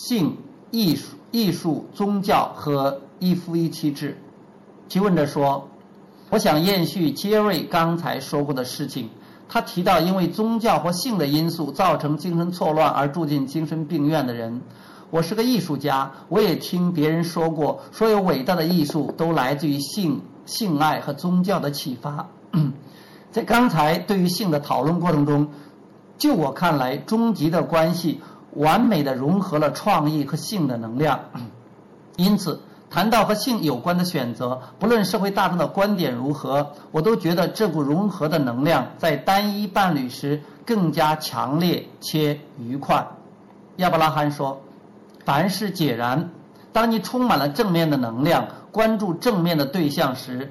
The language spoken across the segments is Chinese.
性、艺术、艺术、宗教和一夫一妻制。提问者说：“我想延续杰瑞刚才说过的事情。他提到，因为宗教或性的因素造成精神错乱而住进精神病院的人。我是个艺术家，我也听别人说过，所有伟大的艺术都来自于性、性爱和宗教的启发。在刚才对于性的讨论过程中，就我看来，终极的关系完美的融合了创意和性的能量。因此。”谈到和性有关的选择，不论社会大众的观点如何，我都觉得这股融合的能量在单一伴侣时更加强烈且愉快。亚伯拉罕说：“凡事解然，当你充满了正面的能量，关注正面的对象时，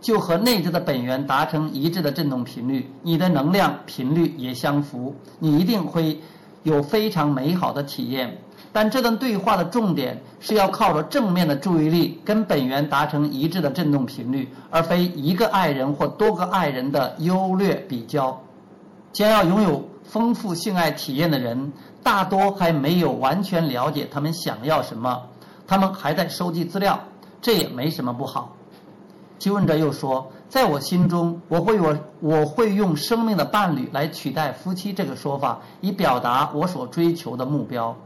就和内在的本源达成一致的振动频率，你的能量频率也相符，你一定会有非常美好的体验。”但这段对话的重点是要靠着正面的注意力跟本源达成一致的振动频率，而非一个爱人或多个爱人的优劣比较。将要拥有丰富性爱体验的人，大多还没有完全了解他们想要什么，他们还在收集资料，这也没什么不好。提问者又说，在我心中，我会我我会用生命的伴侣来取代夫妻这个说法，以表达我所追求的目标。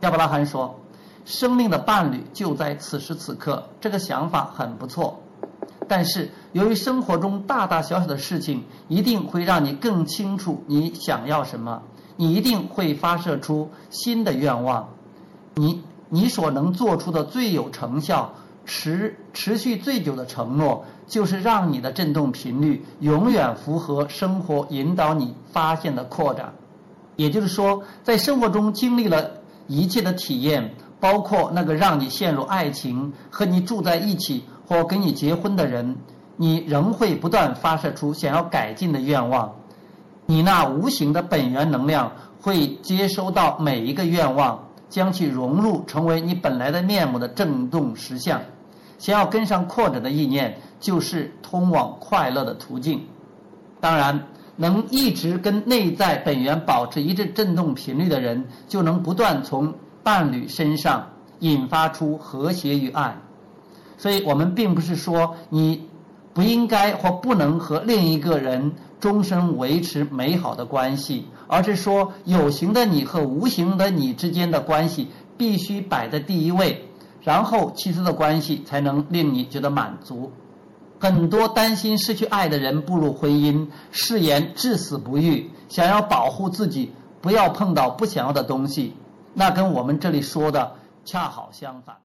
亚伯拉罕说：“生命的伴侣就在此时此刻。”这个想法很不错，但是由于生活中大大小小的事情一定会让你更清楚你想要什么，你一定会发射出新的愿望。你你所能做出的最有成效、持持续最久的承诺，就是让你的振动频率永远符合生活引导你发现的扩展。也就是说，在生活中经历了。一切的体验，包括那个让你陷入爱情、和你住在一起或跟你结婚的人，你仍会不断发射出想要改进的愿望。你那无形的本源能量会接收到每一个愿望，将其融入成为你本来的面目的振动实相。想要跟上扩展的意念，就是通往快乐的途径。当然。能一直跟内在本源保持一致振动频率的人，就能不断从伴侣身上引发出和谐与爱。所以我们并不是说你不应该或不能和另一个人终身维持美好的关系，而是说有形的你和无形的你之间的关系必须摆在第一位，然后其次的关系才能令你觉得满足。很多担心失去爱的人步入婚姻，誓言至死不渝，想要保护自己，不要碰到不想要的东西。那跟我们这里说的恰好相反。